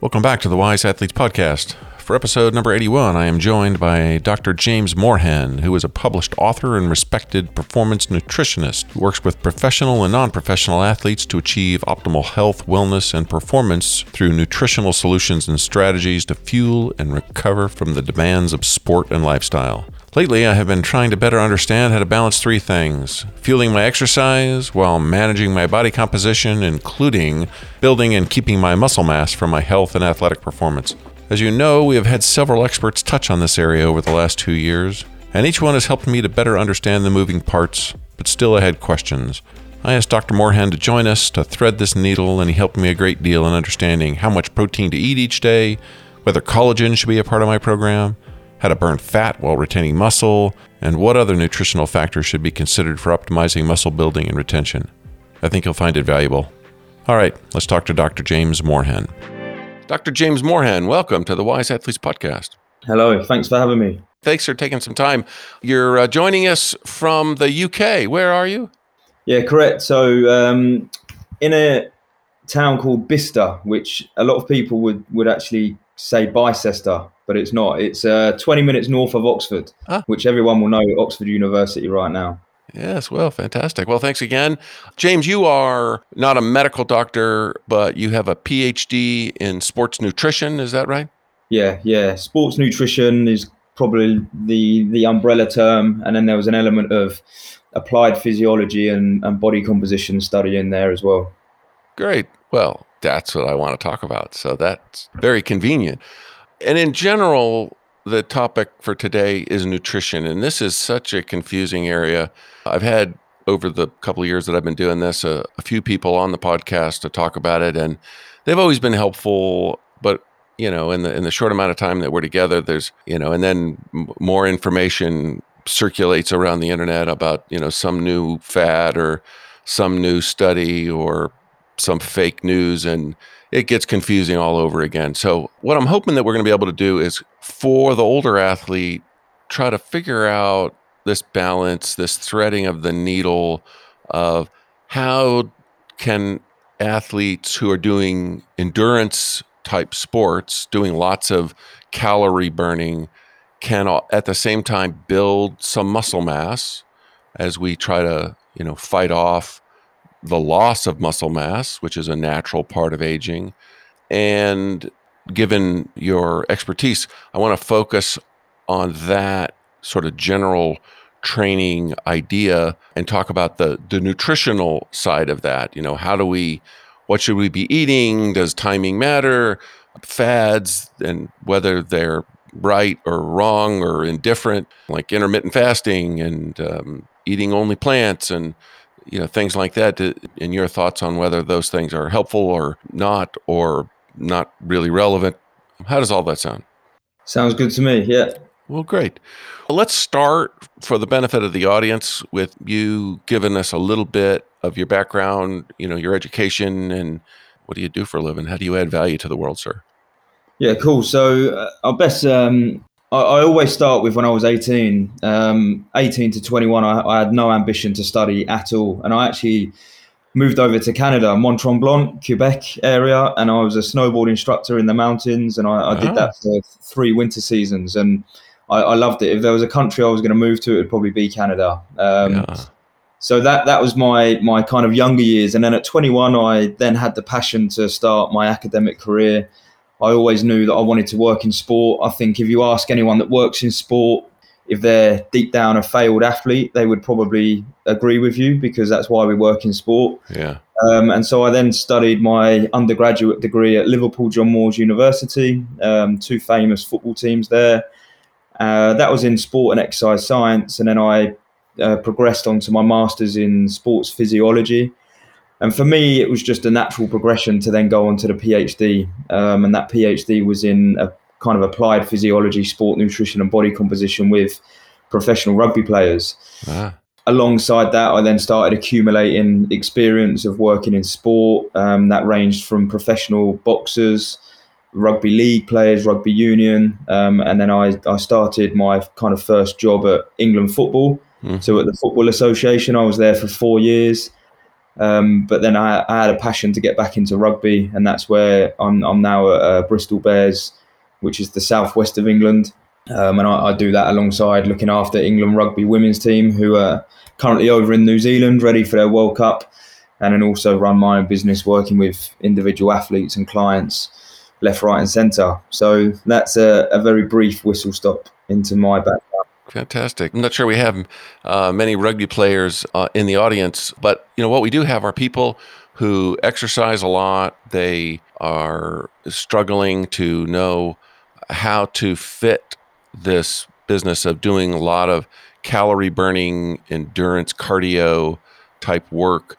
Welcome back to the Wise Athletes Podcast. For episode number 81, I am joined by Dr. James Morehen, who is a published author and respected performance nutritionist who works with professional and non professional athletes to achieve optimal health, wellness, and performance through nutritional solutions and strategies to fuel and recover from the demands of sport and lifestyle. Lately, I have been trying to better understand how to balance three things fueling my exercise while managing my body composition, including building and keeping my muscle mass for my health and athletic performance. As you know, we have had several experts touch on this area over the last two years, and each one has helped me to better understand the moving parts, but still I had questions. I asked Dr. Morehen to join us to thread this needle, and he helped me a great deal in understanding how much protein to eat each day, whether collagen should be a part of my program, how to burn fat while retaining muscle, and what other nutritional factors should be considered for optimizing muscle building and retention. I think you'll find it valuable. All right, let's talk to Dr. James Morehen. Dr. James Morehen, welcome to the Wise Athletes Podcast. Hello, thanks for having me. Thanks for taking some time. You're uh, joining us from the UK. Where are you? Yeah, correct. So, um, in a town called Bicester, which a lot of people would, would actually say Bicester, but it's not. It's uh, 20 minutes north of Oxford, ah. which everyone will know Oxford University right now. Yes, well, fantastic. Well, thanks again. James, you are not a medical doctor, but you have a PhD in sports nutrition. Is that right? Yeah, yeah. Sports nutrition is probably the the umbrella term. And then there was an element of applied physiology and, and body composition study in there as well. Great. Well, that's what I want to talk about. So that's very convenient. And in general, the topic for today is nutrition. And this is such a confusing area. I've had over the couple of years that I've been doing this a, a few people on the podcast to talk about it, and they've always been helpful. But you know, in the in the short amount of time that we're together, there's you know, and then m- more information circulates around the internet about you know some new fad or some new study or some fake news and it gets confusing all over again. So, what I'm hoping that we're going to be able to do is for the older athlete, try to figure out this balance, this threading of the needle of how can athletes who are doing endurance type sports, doing lots of calorie burning, can at the same time build some muscle mass as we try to, you know, fight off the loss of muscle mass, which is a natural part of aging. And given your expertise, I want to focus on that sort of general training idea and talk about the the nutritional side of that. You know, how do we what should we be eating? Does timing matter? Fads and whether they're right or wrong or indifferent, like intermittent fasting and um, eating only plants and you know things like that and your thoughts on whether those things are helpful or not or not really relevant. How does all that sound? Sounds good to me yeah. Well great. Well, let's start for the benefit of the audience with you giving us a little bit of your background you know your education and what do you do for a living? How do you add value to the world sir? Yeah cool. So uh, i'll best um, I, I, always start with when I was 18. Um, 18 to 21, I, I, had no ambition to study at all. And I actually moved over to Canada, Mont Tremblant, Quebec area, and I was a snowboard instructor in the mountains. And I, I did that ah. for three winter seasons. And I, loved it. If there was a country I was going to move to, it would probably be Canada. Um, yeah. So that that was my my kind of younger years, and then at 21, I then had the passion to start my academic career. I always knew that I wanted to work in sport. I think if you ask anyone that works in sport, if they're deep down a failed athlete, they would probably agree with you because that's why we work in sport. Yeah. Um, and so I then studied my undergraduate degree at Liverpool John Moores University, um, two famous football teams there. Uh, that was in sport and exercise science. And then I uh, progressed on to my master's in sports physiology. And for me, it was just a natural progression to then go on to the PhD. Um, and that PhD was in a kind of applied physiology, sport nutrition, and body composition with professional rugby players. Ah. Alongside that, I then started accumulating experience of working in sport. Um, that ranged from professional boxers, rugby league players, rugby union, um, and then I, I started my kind of first job at England Football. Mm. So at the Football Association, I was there for four years. Um, but then I, I, had a passion to get back into rugby, and that's where I'm, I'm now at uh, Bristol Bears, which is the southwest of England. Um, and I, I, do that alongside looking after England rugby women's team, who are currently over in New Zealand, ready for their World Cup, and then also run my own business, working with individual athletes and clients, left, right, and centre. So that's a, a very brief whistle stop into my background. Fantastic. I'm not sure we have uh, many rugby players uh, in the audience, but you know what we do have are people who exercise a lot. They are struggling to know how to fit this business of doing a lot of calorie burning, endurance, cardio type work,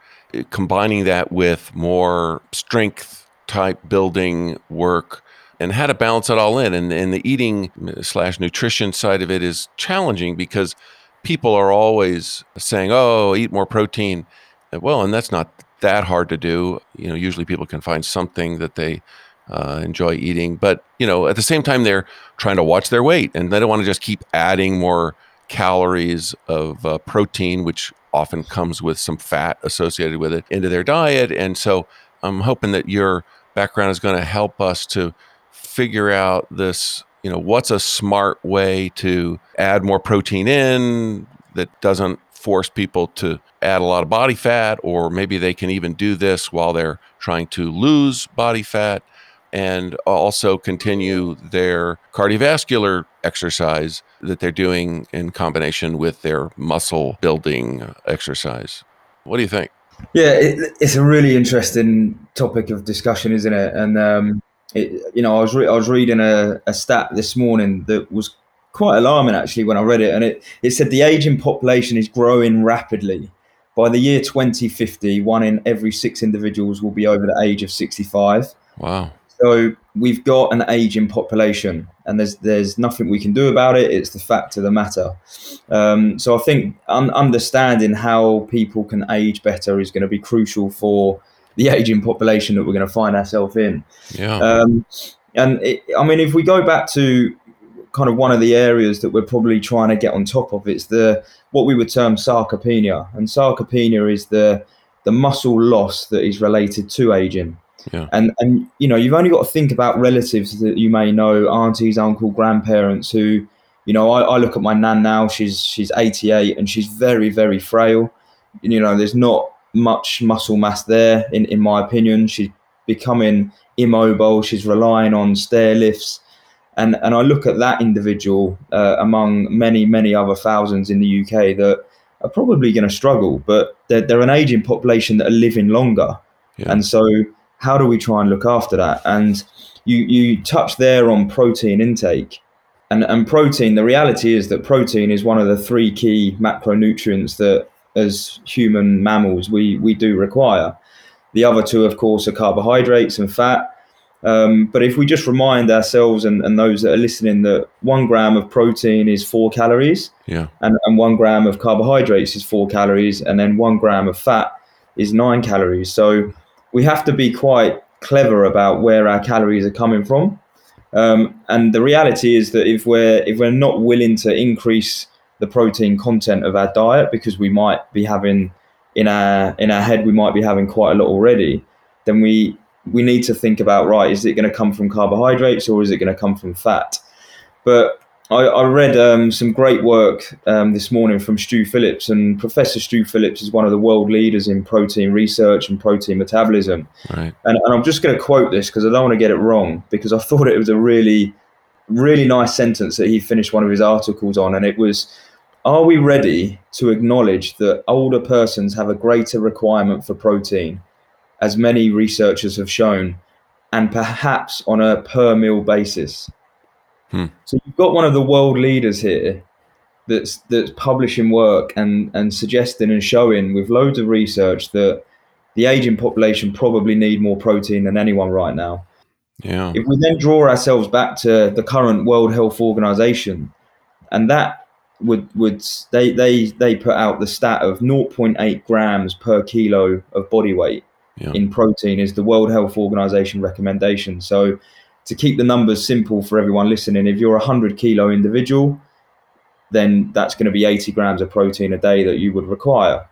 combining that with more strength type building work and how to balance it all in. And, and the eating slash nutrition side of it is challenging because people are always saying, oh, eat more protein. Well, and that's not that hard to do. You know, usually people can find something that they uh, enjoy eating, but you know, at the same time, they're trying to watch their weight and they don't want to just keep adding more calories of uh, protein, which often comes with some fat associated with it, into their diet. And so, I'm hoping that your background is going to help us to figure out this you know what's a smart way to add more protein in that doesn't force people to add a lot of body fat or maybe they can even do this while they're trying to lose body fat and also continue their cardiovascular exercise that they're doing in combination with their muscle building exercise. What do you think? Yeah it, it's a really interesting topic of discussion isn't it? And um, it, you know, I was re- I was reading a, a stat this morning that was quite alarming actually when I read it, and it it said the aging population is growing rapidly. By the year 2050, one in every six individuals will be over the age of 65. Wow. So we've got an aging population, and there's there's nothing we can do about it. It's the fact of the matter. Um, so I think un- understanding how people can age better is going to be crucial for the aging population that we're going to find ourselves in. Yeah. Um, and it, I mean, if we go back to kind of one of the areas that we're probably trying to get on top of, it's the what we would term sarcopenia, and sarcopenia is the the muscle loss that is related to aging. Yeah. And and you know you've only got to think about relatives that you may know, aunties, uncle, grandparents who, you know, I, I look at my nan now. She's she's 88 and she's very very frail. You know, there's not much muscle mass there, in, in my opinion. She's becoming immobile. She's relying on stair lifts. And, and I look at that individual uh, among many, many other thousands in the UK that are probably going to struggle, but they're, they're an aging population that are living longer. Yeah. And so, how do we try and look after that? And you, you touch there on protein intake. And, and protein, the reality is that protein is one of the three key macronutrients that as human mammals we we do require. The other two, of course, are carbohydrates and fat. Um, but if we just remind ourselves and, and those that are listening that one gram of protein is four calories, yeah, and, and one gram of carbohydrates is four calories, and then one gram of fat is nine calories. So we have to be quite clever about where our calories are coming from. Um, and the reality is that if we're if we're not willing to increase the protein content of our diet because we might be having in our in our head we might be having quite a lot already then we we need to think about right is it going to come from carbohydrates or is it going to come from fat but I, I read um, some great work um, this morning from Stu Phillips, and Professor Stu Phillips is one of the world leaders in protein research and protein metabolism. Right. And, and I'm just going to quote this because I don't want to get it wrong because I thought it was a really, really nice sentence that he finished one of his articles on, and it was are we ready to acknowledge that older persons have a greater requirement for protein, as many researchers have shown, and perhaps on a per meal basis? Hmm. So you've got one of the world leaders here that's that's publishing work and and suggesting and showing with loads of research that the aging population probably need more protein than anyone right now. Yeah. If we then draw ourselves back to the current World Health Organization, and that would would they they they put out the stat of 0.8 grams per kilo of body weight yeah. in protein is the World Health Organization recommendation. So to keep the numbers simple for everyone listening, if you're a 100 kilo individual, then that's going to be 80 grams of protein a day that you would require.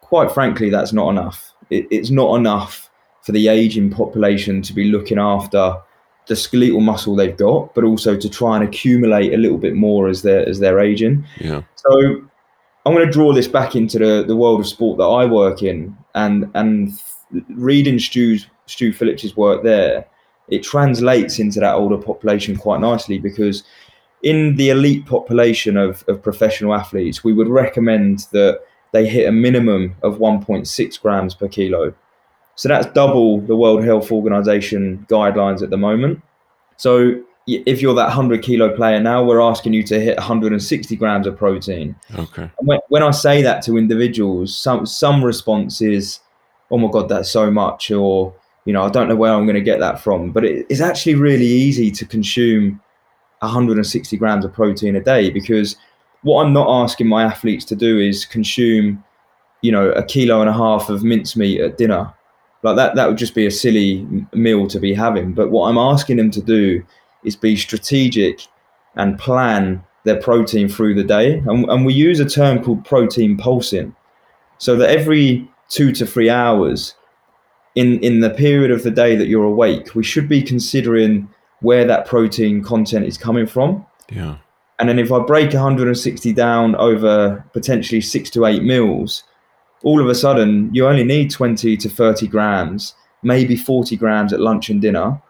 Quite frankly, that's not enough. it, it's not enough for the aging population to be looking after the skeletal muscle they've got, but also to try and accumulate a little bit more as they're as they're aging. Yeah. So I'm going to draw this back into the, the world of sport that I work in, and and reading Stu's Stu Phillips's work there, it translates into that older population quite nicely because in the elite population of, of professional athletes, we would recommend that they hit a minimum of 1.6 grams per kilo. So that's double the World Health Organization guidelines at the moment. So if you're that 100 kilo player now, we're asking you to hit 160 grams of protein. Okay. When, when I say that to individuals, some some response is, "Oh my god, that's so much," or you know, I don't know where I'm going to get that from. But it, it's actually really easy to consume 160 grams of protein a day because what I'm not asking my athletes to do is consume, you know, a kilo and a half of mincemeat at dinner. Like that, that would just be a silly meal to be having. But what I'm asking them to do is be strategic and plan their protein through the day. And, and we use a term called protein pulsing. So that every two to three hours, in, in the period of the day that you're awake, we should be considering where that protein content is coming from. Yeah. And then if I break 160 down over potentially six to eight meals, all of a sudden you only need 20 to 30 grams, maybe 40 grams at lunch and dinner,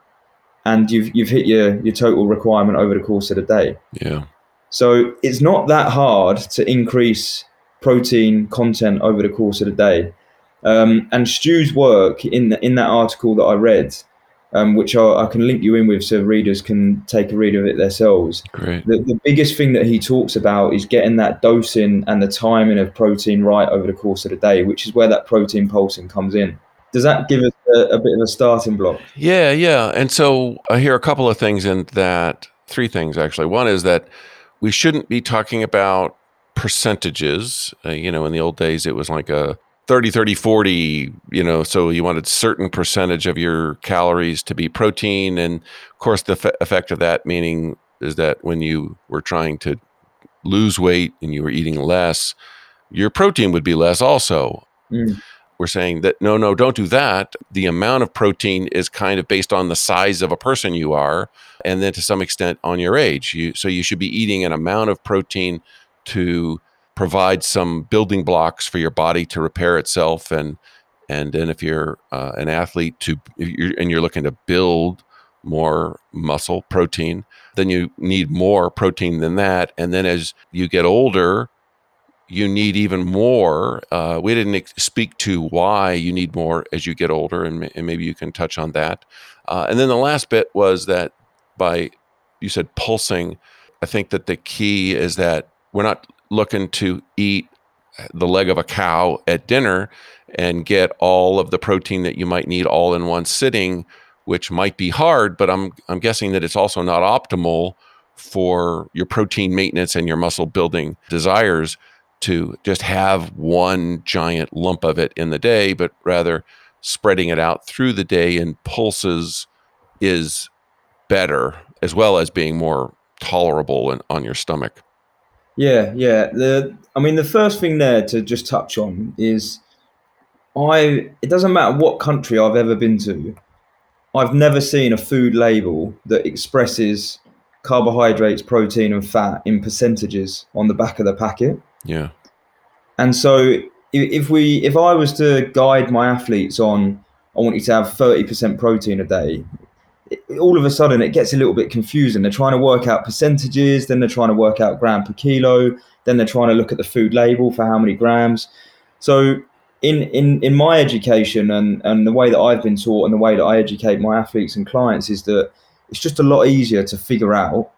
and you've you've hit your your total requirement over the course of the day. Yeah. So it's not that hard to increase protein content over the course of the day. Um, and Stu's work in in that article that I read um, which I, I, can link you in with so readers can take a read of it themselves. Great. The, the biggest thing that he talks about is getting that dosing and the timing of protein right over the course of the day, which is where that protein pulsing comes in. Does that give us a, a bit of a starting block? Yeah, yeah. And so I hear a couple of things in that, three things actually. One is that we shouldn't be talking about percentages. Uh, you know, in the old days, it was like a 30 30 40 you know so you wanted certain percentage of your calories to be protein. And of course the f- effect of that meaning is that when you were trying to lose weight and you were eating less your protein would be less also. Mm. we're saying that no no don't do that. The amount of protein is kind of based on the size of a person you are and then to some extent on your age. You so you should be eating an amount of protein to provide some building blocks for your body to repair itself and and then if you're uh, an athlete to you're, and you're looking to build more muscle protein then you need more protein than that. And then as you get older you need even more uh, we didn't speak to why you need more as you get older and, and maybe you can touch on that. Uh, and then the last bit was that by you said pulsing i think that the key is that we're not looking to eat the leg of a cow at dinner and get all of the protein that you might need all in one sitting, which might be hard, but I'm I'm guessing that it's also not optimal for your protein maintenance and your muscle building desires to just have one giant lump of it in the day, but rather spreading it out through the day in pulses is better as well as being more tolerable and on your stomach. Yeah, yeah. The I mean, the first thing there to just touch on is I. It doesn't matter what country I've ever been to. I've never seen a food label that expresses carbohydrates, protein, and fat in percentages on the back of the packet. Yeah. And so if we, if I was to guide my athletes on, I want you to have thirty percent protein a day all of a sudden it gets a little bit confusing. They're trying to work out percentages, then they're trying to work out gram per kilo, then they're trying to look at the food label for how many grams. So in in in my education and and the way that I've been taught and the way that I educate my athletes and clients is that it's just a lot easier to figure out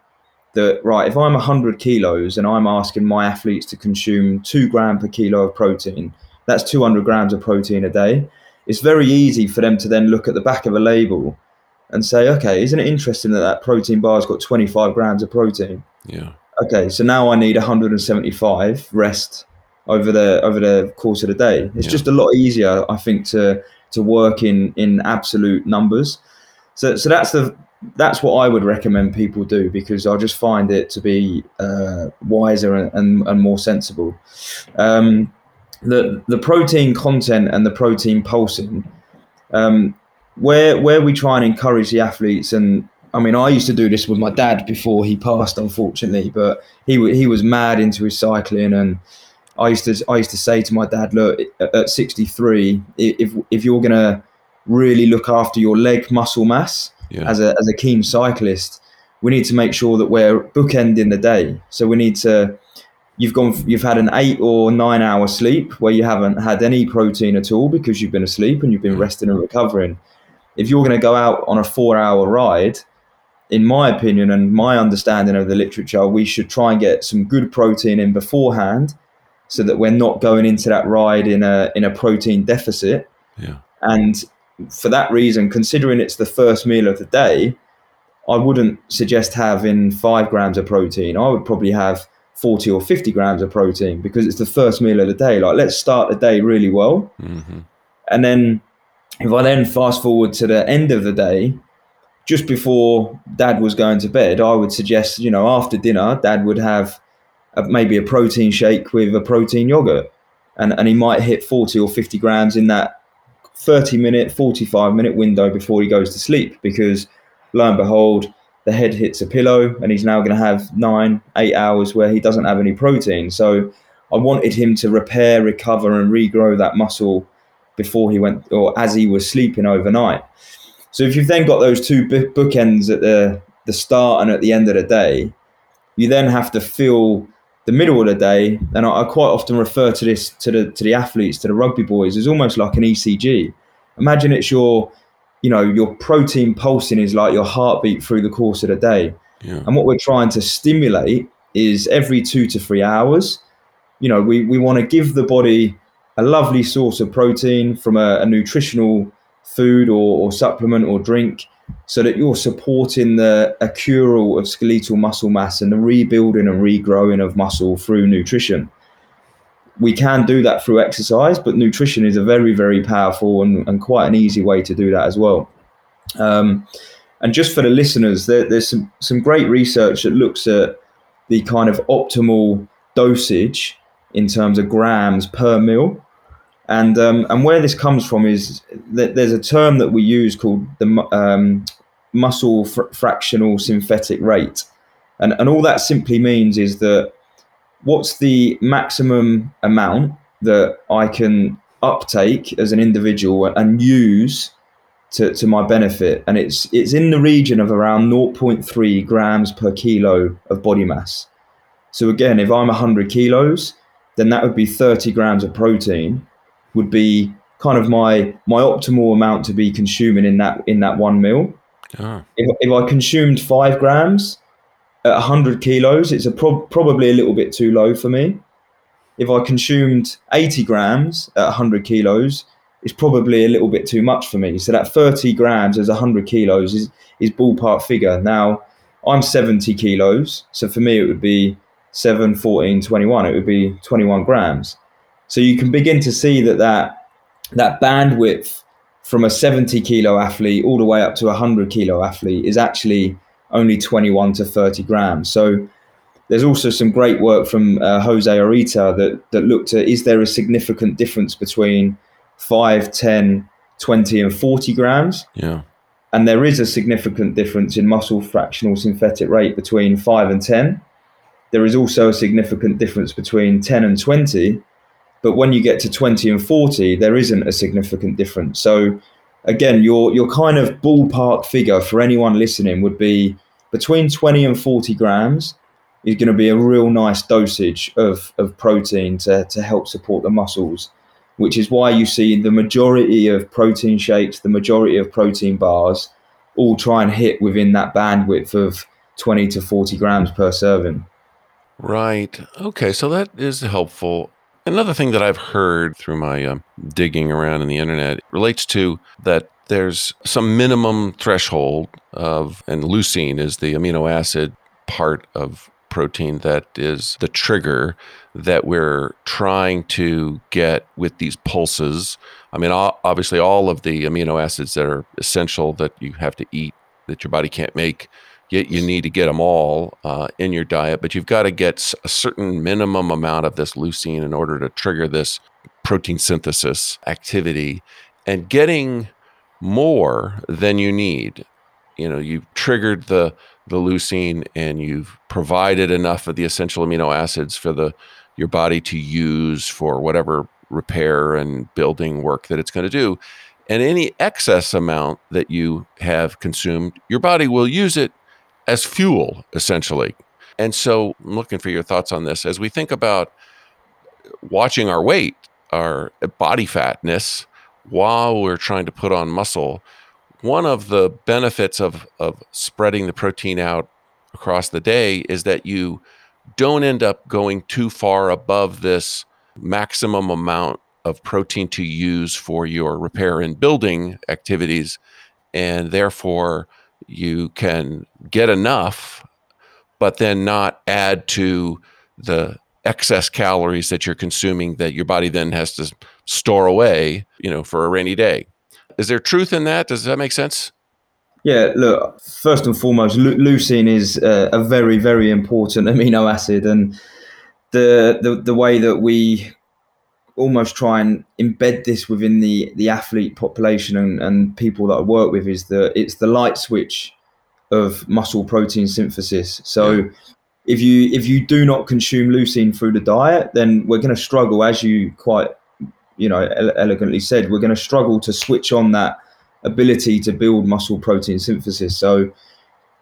that right if I'm 100 kilos and I'm asking my athletes to consume two gram per kilo of protein, that's 200 grams of protein a day. It's very easy for them to then look at the back of a label and say, okay, isn't it interesting that that protein bar's got 25 grams of protein? Yeah. Okay, so now I need 175 rest over the over the course of the day. It's yeah. just a lot easier, I think, to to work in in absolute numbers. So so that's the that's what I would recommend people do because I just find it to be uh, wiser and, and, and more sensible. Um, the the protein content and the protein pulsing, um, where where we try and encourage the athletes and I mean, I used to do this with my dad before he passed, unfortunately. But he he was mad into his cycling, and I used to I used to say to my dad, look, at 63, if if you're gonna really look after your leg muscle mass yeah. as a as a keen cyclist, we need to make sure that we're bookending the day. So we need to you've gone you've had an eight or nine hour sleep where you haven't had any protein at all because you've been asleep and you've been resting and recovering if you're going to go out on a four hour ride in my opinion and my understanding of the literature we should try and get some good protein in beforehand so that we're not going into that ride in a in a protein deficit yeah and for that reason considering it's the first meal of the day i wouldn't suggest having five grams of protein i would probably have 40 or 50 grams of protein because it's the first meal of the day. Like, let's start the day really well. Mm-hmm. And then, if I then fast forward to the end of the day, just before dad was going to bed, I would suggest, you know, after dinner, dad would have a, maybe a protein shake with a protein yogurt. And, and he might hit 40 or 50 grams in that 30 minute, 45 minute window before he goes to sleep because lo and behold, the head hits a pillow and he's now going to have nine, eight hours where he doesn't have any protein. So I wanted him to repair, recover, and regrow that muscle before he went or as he was sleeping overnight. So if you've then got those two bookends at the the start and at the end of the day, you then have to fill the middle of the day. And I, I quite often refer to this to the to the athletes, to the rugby boys, as almost like an ECG. Imagine it's your you know your protein pulsing is like your heartbeat through the course of the day yeah. and what we're trying to stimulate is every two to three hours you know we, we want to give the body a lovely source of protein from a, a nutritional food or, or, supplement or drink so that you're supporting the accrual of skeletal muscle mass and the rebuilding and regrowing of muscle through nutrition we can do that through exercise, but nutrition is a very, very powerful and, and quite an easy way to do that as well. Um, and just for the listeners, there, there's some, some great research that looks at the kind of optimal dosage in terms of grams per meal. And, um, and where this comes from is that there's a term that we use called the um, muscle fr- fractional synthetic rate. And, and all that simply means is that what's the maximum amount that I can uptake as an individual and use to, to my benefit? And it's it's in the region of around 0.3 grams per kilo of body mass. So again if i'm 100 kilos then that would be 30 grams of protein would be kind of my my optimal amount to be consuming in that in that one meal oh. if, if i consumed five grams at 100 kilos, it's a pro- probably a little bit too low for me. If I consumed 80 grams at 100 kilos, it's probably a little bit too much for me. So that 30 grams as 100 kilos is, is ballpark figure. Now, I'm 70 kilos. So for me, it would be 7, 14, 21. It would be 21 grams. So you can begin to see that that, that bandwidth from a 70 kilo athlete all the way up to a 100 kilo athlete is actually only 21 to 30 grams. So there's also some great work from uh, Jose Areta that, that looked at is there a significant difference between 5, 10, 20, and 40 grams? Yeah. And there is a significant difference in muscle fractional synthetic rate between 5 and 10. There is also a significant difference between 10 and 20. But when you get to 20 and 40, there isn't a significant difference. So again, your your kind of ballpark figure for anyone listening would be between 20 and 40 grams is going to be a real nice dosage of, of protein to, to help support the muscles, which is why you see the majority of protein shakes, the majority of protein bars all try and hit within that bandwidth of 20 to 40 grams per serving. Right. Okay. So that is helpful. Another thing that I've heard through my um, digging around in the internet relates to that there's some minimum threshold of, and leucine is the amino acid part of protein that is the trigger that we're trying to get with these pulses. I mean, obviously, all of the amino acids that are essential that you have to eat that your body can't make you, you need to get them all uh, in your diet, but you've got to get a certain minimum amount of this leucine in order to trigger this protein synthesis activity and getting more than you need. You know, you've triggered the the leucine and you've provided enough of the essential amino acids for the your body to use for whatever repair and building work that it's going to do. And any excess amount that you have consumed, your body will use it as fuel, essentially. And so I'm looking for your thoughts on this. As we think about watching our weight, our body fatness, while we're trying to put on muscle, one of the benefits of, of spreading the protein out across the day is that you don't end up going too far above this maximum amount of protein to use for your repair and building activities. And therefore, you can get enough, but then not add to the excess calories that you're consuming that your body then has to store away, you know, for a rainy day. Is there truth in that? Does that make sense? Yeah, look, first and foremost, leucine is a, a very, very important amino acid. And the, the, the way that we almost try and embed this within the, the athlete population and, and people that I work with is that it's the light switch of muscle protein synthesis. So yeah. if you if you do not consume leucine through the diet, then we're going to struggle, as you quite you know elegantly said, we're going to struggle to switch on that ability to build muscle protein synthesis. So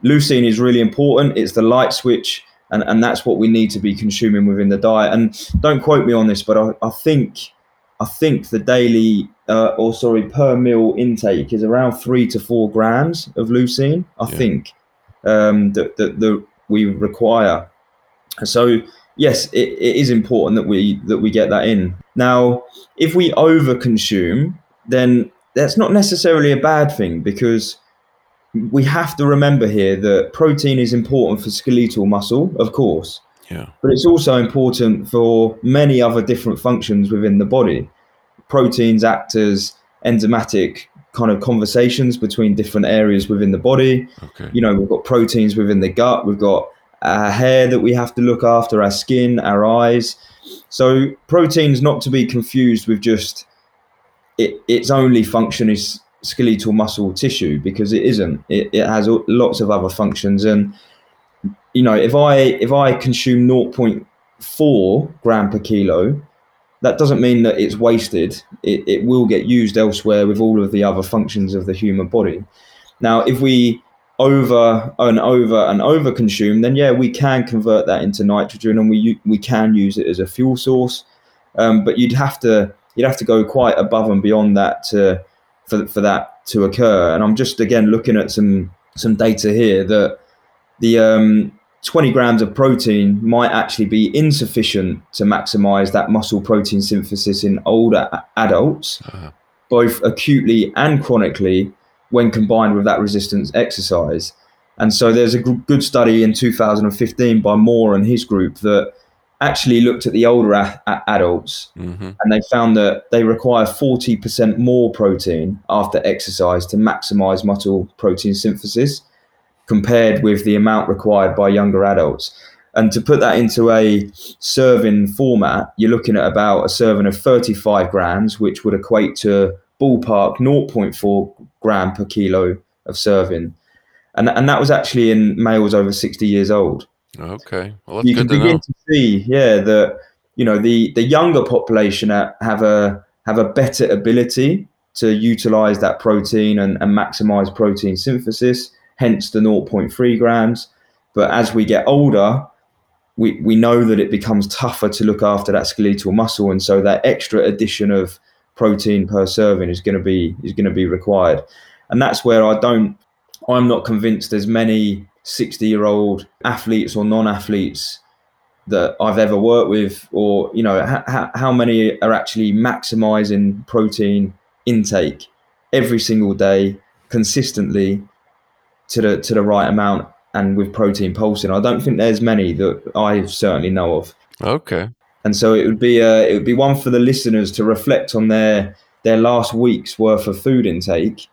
leucine is really important. It's the light switch, and, and that's what we need to be consuming within the diet. And don't quote me on this, but I, I think I think the daily uh, or sorry per meal intake is around three to four grams of leucine. I yeah. think um, that, that that we require. So yes, it, it is important that we that we get that in. Now, if we overconsume, then that's not necessarily a bad thing because we have to remember here that protein is important for skeletal muscle, of course. Yeah. But it's also important for many other different functions within the body. Proteins act as enzymatic kind of conversations between different areas within the body. Okay. You know, we've got proteins within the gut, we've got our hair that we have to look after, our skin, our eyes. So proteins not to be confused with just it, its only function is skeletal muscle tissue because it isn't. It, it has lots of other functions. And you know, if I if I consume 0.4 gram per kilo, that doesn't mean that it's wasted. It, it will get used elsewhere with all of the other functions of the human body. Now, if we over and over and over consume, then yeah, we can convert that into nitrogen and we we can use it as a fuel source. Um, but you'd have to you'd have to go quite above and beyond that to for for that to occur. And I'm just again looking at some some data here that the um, 20 grams of protein might actually be insufficient to maximize that muscle protein synthesis in older adults, uh-huh. both acutely and chronically, when combined with that resistance exercise. And so there's a good study in 2015 by Moore and his group that actually looked at the older a- adults mm-hmm. and they found that they require 40% more protein after exercise to maximize muscle protein synthesis compared with the amount required by younger adults. And to put that into a serving format, you're looking at about a serving of 35 grams, which would equate to ballpark 0.4 gram per kilo of serving. And, and that was actually in males over 60 years old. Okay, well, you can begin to, to, see, yeah, that you know the the younger population have a have a better ability to utilize that protein and, and maximize protein synthesis, hence the 0.3 grams. But as we get older, we, we know that it becomes tougher to look after that skeletal muscle, and so that extra addition of protein per serving is going to be is going to be required, and that's where I don't. I'm not convinced there's many 60 year old athletes or non athletes that I've ever worked with, or you know, ha- how many are actually maximizing protein intake every single day consistently to the to the right amount and with protein pulsing. I don't think there's many that I certainly know of. Okay. And so it would be uh, it would be one for the listeners to reflect on their their last week's worth of food intake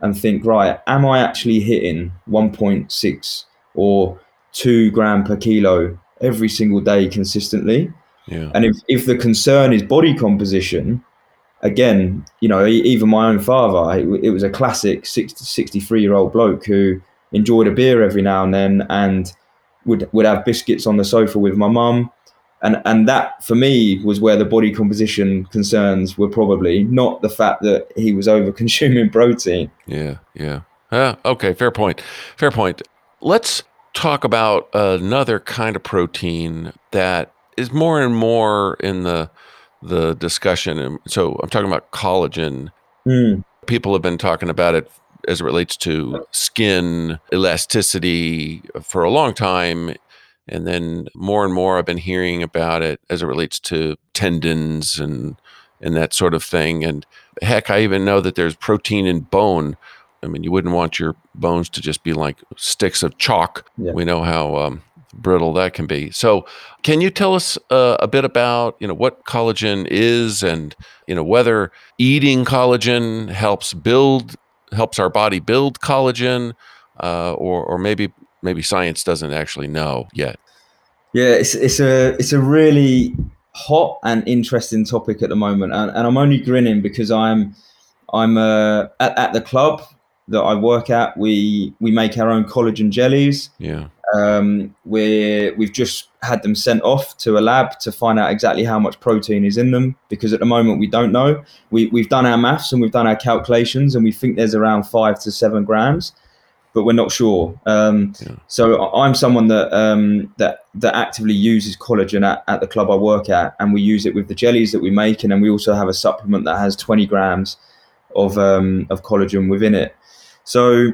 and think, right, am I actually hitting 1.6 or 2 gram per kilo every single day consistently? Yeah. And if, if the concern is body composition, again, you know, even my own father, it, it was a classic 60, 63 year old bloke who enjoyed a beer every now and then and would, would have biscuits on the sofa with my mum. And, and that for me was where the body composition concerns were probably not the fact that he was over consuming protein. Yeah, yeah. Uh, okay, fair point. Fair point. Let's talk about another kind of protein that is more and more in the the discussion. So I'm talking about collagen. Mm. People have been talking about it as it relates to skin elasticity for a long time. And then more and more I've been hearing about it as it relates to tendons and and that sort of thing. And heck, I even know that there's protein in bone. I mean, you wouldn't want your bones to just be like sticks of chalk. Yeah. We know how um, brittle that can be. So, can you tell us uh, a bit about you know what collagen is, and you know whether eating collagen helps build helps our body build collagen, uh, or or maybe maybe science doesn't actually know yet. Yeah, it's it's a it's a really hot and interesting topic at the moment, and, and I'm only grinning because I'm I'm uh, at at the club that I work at. We we make our own collagen jellies. Yeah. Um, we're we've just had them sent off to a lab to find out exactly how much protein is in them because at the moment we don't know. We we've done our maths and we've done our calculations and we think there's around five to seven grams but we're not sure. Um, Yeah. So I'm someone that um, that that actively uses collagen at, at the club I work at, and we use it with the jellies that we make, and then we also have a supplement that has 20 grams of um, of collagen within it. So,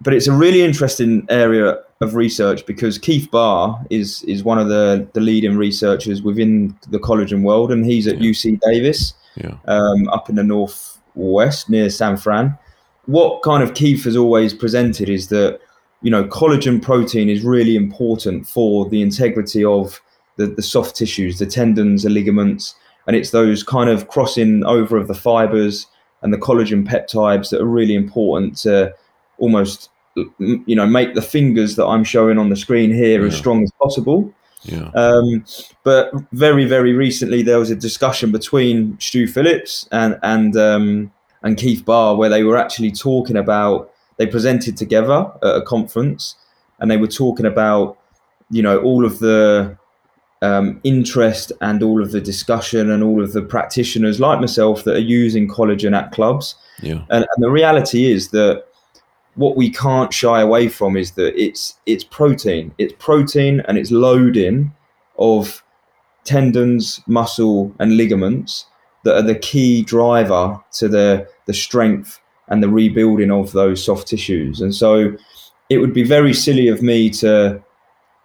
but it's a really interesting area of research because Keith Baar is is one of the the leading researchers within the collagen world, and he's at Yeah. UC Davis Yeah. um, up in the northwest near San Fran. What kind of Keith has always presented is that you know collagen protein is really important for the integrity of the, the soft tissues, the tendons, the ligaments, and it's those kind of crossing over of the fibers and the collagen peptides that are really important to almost you know make the fingers that I'm showing on the screen here as strong as possible. Yeah. Um, but very, very recently, there was a discussion between Stu Phillips and and um, and Keith Baar where they were actually talking about. They presented together at a conference, and they were talking about, you know, all of the um, interest and all of the discussion and all of the practitioners like myself that are using collagen at clubs. Yeah. And, and the reality is that what we can't shy away from is that it's it's protein. It's protein and it's loading of tendons, muscle, and ligaments that are the key driver to the the strength and the rebuilding of those soft tissues. And so, it would be very silly of me to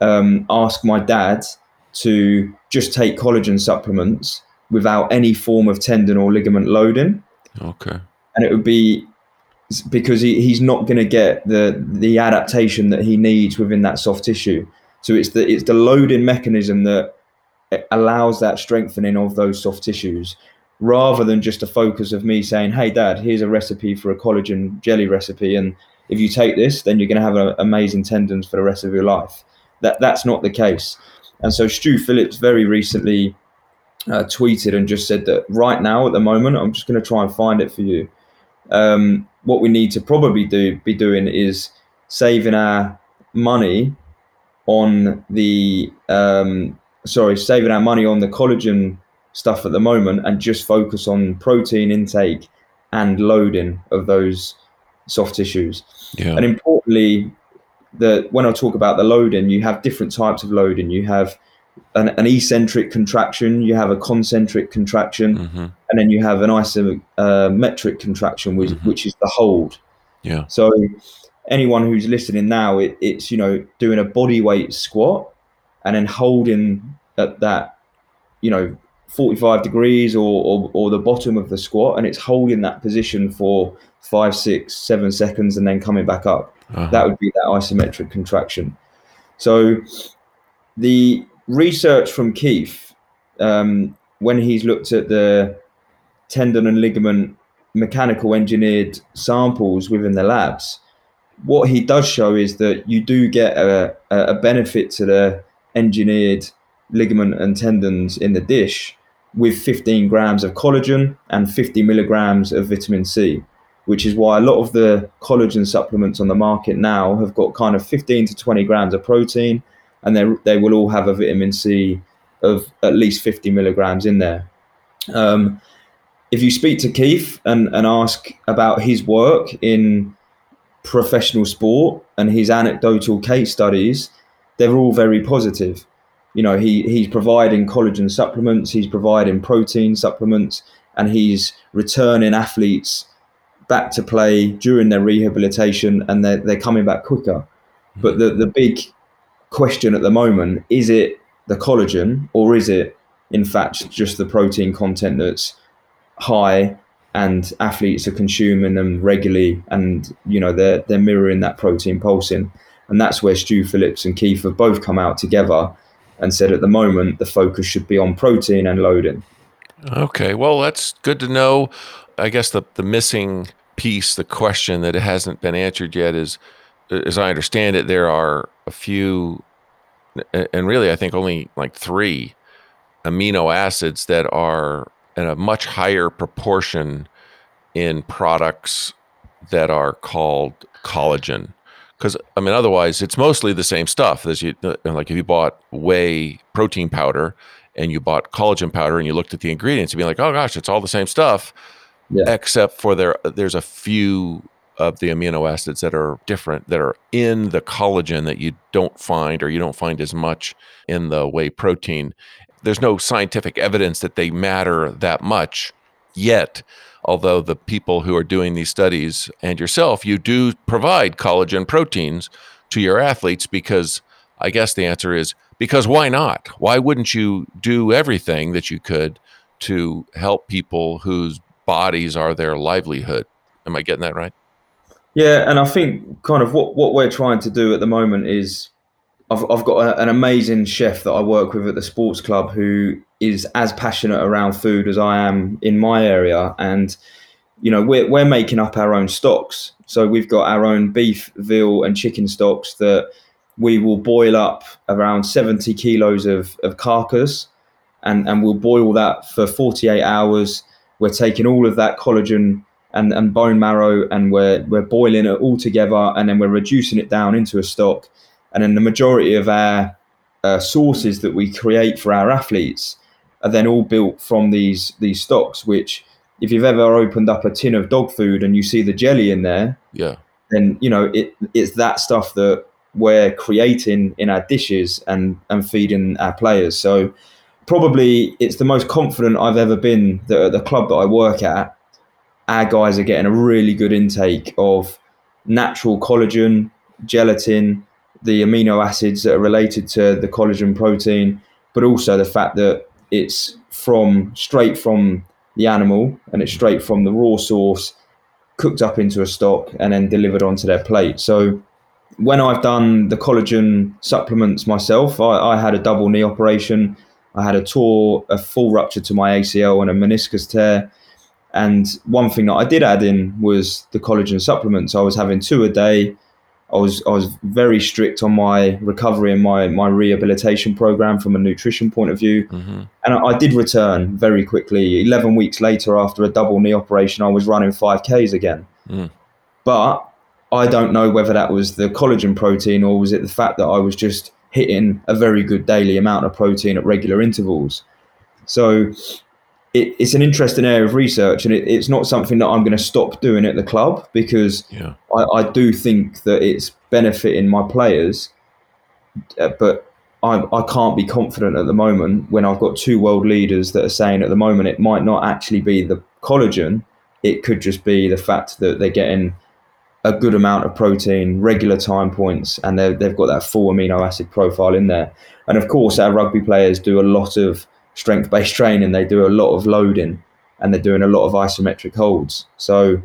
um, ask my dad to just take collagen supplements without any form of tendon or ligament loading Okay. and it would be because he, he's not going to get the the adaptation that he needs within that soft tissue. So it's the it's the loading mechanism that allows that strengthening of those soft tissues, rather than just a focus of me saying, "Hey, Dad, here's a recipe for a collagen jelly recipe, and if you take this, then you're going to have a, amazing tendons for the rest of your life." That that's not the case. And so Stu Phillips very recently uh, tweeted and just said that right now at the moment, I'm just going to try and find it for you um, what we need to probably do be doing is saving our money on the um, sorry saving our money on the collagen stuff at the moment and just focus on protein intake and loading of those soft tissues Yeah. and importantly the when i talk about the loading you have different types of loading you have an, an eccentric contraction you have a concentric contraction hmm and then you have an isometric contraction, which, Mhm. which is the hold. Yeah. So anyone who's listening now, it, it's you know doing a body weight squat and then holding at that, you know, 45 degrees or, or or the bottom of the squat, and it's holding that position for five, six, seven seconds, and then coming back up Uh-huh. that would be that isometric contraction. So the research from Keith, um, when he's looked at the tendon and ligament mechanical engineered samples within the labs, what he does show is that you do get a, a a benefit to the engineered ligament and tendons in the dish with 15 grams of collagen and 50 milligrams of vitamin C, which is why a lot of the collagen supplements on the market now have got kind of 15 to 20 grams of protein, and they they will all have a vitamin C of at least 50 milligrams in there. Um, if you speak to Keith and, and ask about his work in professional sport and his anecdotal case studies, they're all very positive. You know, he he's providing collagen supplements, he's providing protein supplements, and he's returning athletes back to play during their rehabilitation and they're, they're coming back quicker. Hmm. But the, the big question at the moment is it the collagen or is it, in fact, just the protein content that's high and athletes are consuming them regularly and you know they're they're mirroring that protein pulsing and that's where Stu Phillips and Keith have both come out together and said at the moment the focus should be on protein and loading. Okay, well that's good to know. I guess the the missing piece, the question that hasn't been answered yet is as I understand it there are a few and really I think only like 3 amino acids that are in a much higher proportion in products that are called collagen because I mean, otherwise it's mostly the same stuff. As you uh, like, if you bought whey protein powder and you bought collagen powder and you looked at the ingredients, you'd be like, oh gosh, it's all the same stuff, yeah. except for there. There's a few of the amino acids that are different that are in the collagen that you don't find or you don't find as much in the whey protein. There's no scientific evidence that they matter that much yet although the people who are doing these studies and yourself, you do provide collagen proteins to your athletes because I guess the answer is because why not? Why wouldn't you do everything that you could to help people whose bodies are their livelihood? Am I getting that right? Yeah, and I think kind of what, what we're trying to do at the moment is I've, I've got a, an amazing chef that I work with at the sports club who is as passionate around food as I am in my area. And, you know, we're, we're making up our own stocks. So we've got our own beef, veal, and chicken stocks that we will boil up around 70 kilos of, of carcass and, and we'll boil that for 48 hours. We're taking all of that collagen and, and bone marrow and we're, we're boiling it all together and then we're reducing it down into a stock and then the majority of our uh, sauces that we create for our athletes are then all built from these these stocks. Which, if you've ever opened up a tin of dog food and you see the jelly in there, yeah, then you know it it's that stuff that we're creating in our dishes and and feeding our players. So probably it's the most confident I've ever been that at the club that I work at, our guys are getting a really good intake of natural collagen, gelatin, the amino acids that are related to the collagen protein, but also the fact that it's from straight from the animal and it's straight from the raw source, cooked up into a stock and then delivered onto their plate. So when I've done the collagen supplements myself, I, I had a double knee operation. I had a tour, a full rupture to my ACL and a meniscus tear. And one thing that I did add in was the collagen supplements. I was having two a day I was I was very strict on my recovery and my my rehabilitation program from a nutrition point of view, mm-hmm. and I, I, did return very quickly. Eleven weeks later, after a double knee operation, I was running five k's again. Mm. But I don't know whether that was the collagen protein or was it the fact that I was just hitting a very good daily amount of protein at regular intervals. So it, it's an interesting area of research, and it, it's not something that I'm going to stop doing at the club because yeah. I, I, do think that it's benefiting my players. Uh, but I, I can't be confident at the moment when I've got two world leaders that are saying at the moment it might not actually be the collagen, it could just be the fact that they're getting a good amount of protein, regular time points, and they've got that full amino acid profile in there. And of course, our rugby players do a lot of strength based training, they do a lot of loading and they're doing a lot of isometric holds. So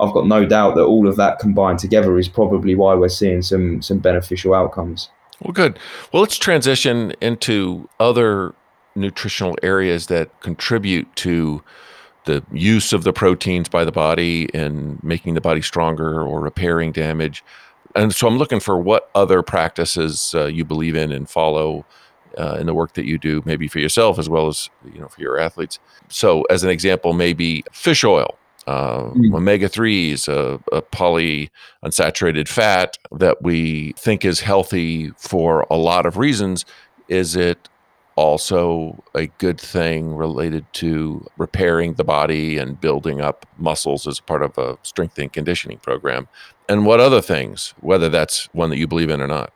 I've got no doubt that all of that combined together is probably why we're seeing some some beneficial outcomes. Well, good. Well, let's transition into other nutritional areas that contribute to the use of the proteins by the body in making the body stronger or repairing damage. And so I'm looking for what other practices uh, you believe in and follow uh, in the work that you do, maybe for yourself as well as you know for your athletes. So, as an example, maybe fish oil, uh, mm. omega threes, a, a polyunsaturated fat that we think is healthy for a lot of reasons. Is it also a good thing related to repairing the body and building up muscles as part of a strength and conditioning program? And what other things, whether that's one that you believe in or not?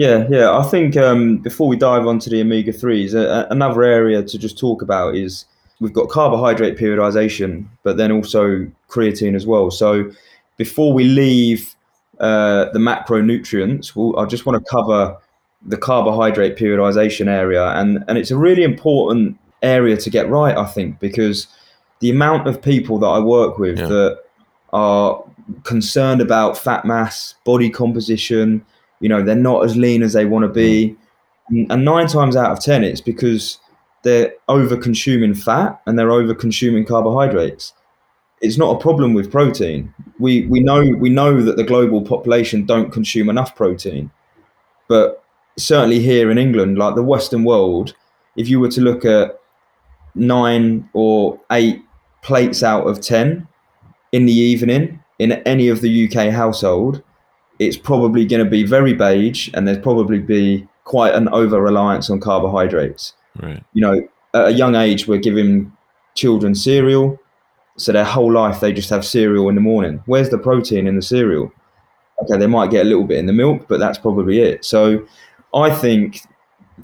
Yeah, yeah. I think um, before we dive onto the omega 3s, uh, another area to just talk about is we've got carbohydrate periodization, but then also creatine as well. So before we leave uh, the macronutrients, we'll, I just want to cover the carbohydrate periodization area, and and it's a really important area to get right, I think, because the amount of people that I work with yeah. that are concerned about fat mass, body composition, you know, they're not as lean as they want to be, mm. and, nine times out of ten, it's because they're over consuming fat and they're over consuming carbohydrates. It's not a problem with protein. We we know we know that the global population don't consume enough protein, but certainly here in England, like the Western world, if you were to look at nine or eight plates out of 10 in the evening in any of the UK household, it's probably going to be very beige and there's probably be quite an over reliance on carbohydrates. Right. You know, at a young age, we're giving children cereal. So their whole life, they just have cereal in the morning. Where's the protein in the cereal? Okay, they might get a little bit in the milk, but that's probably it. So I think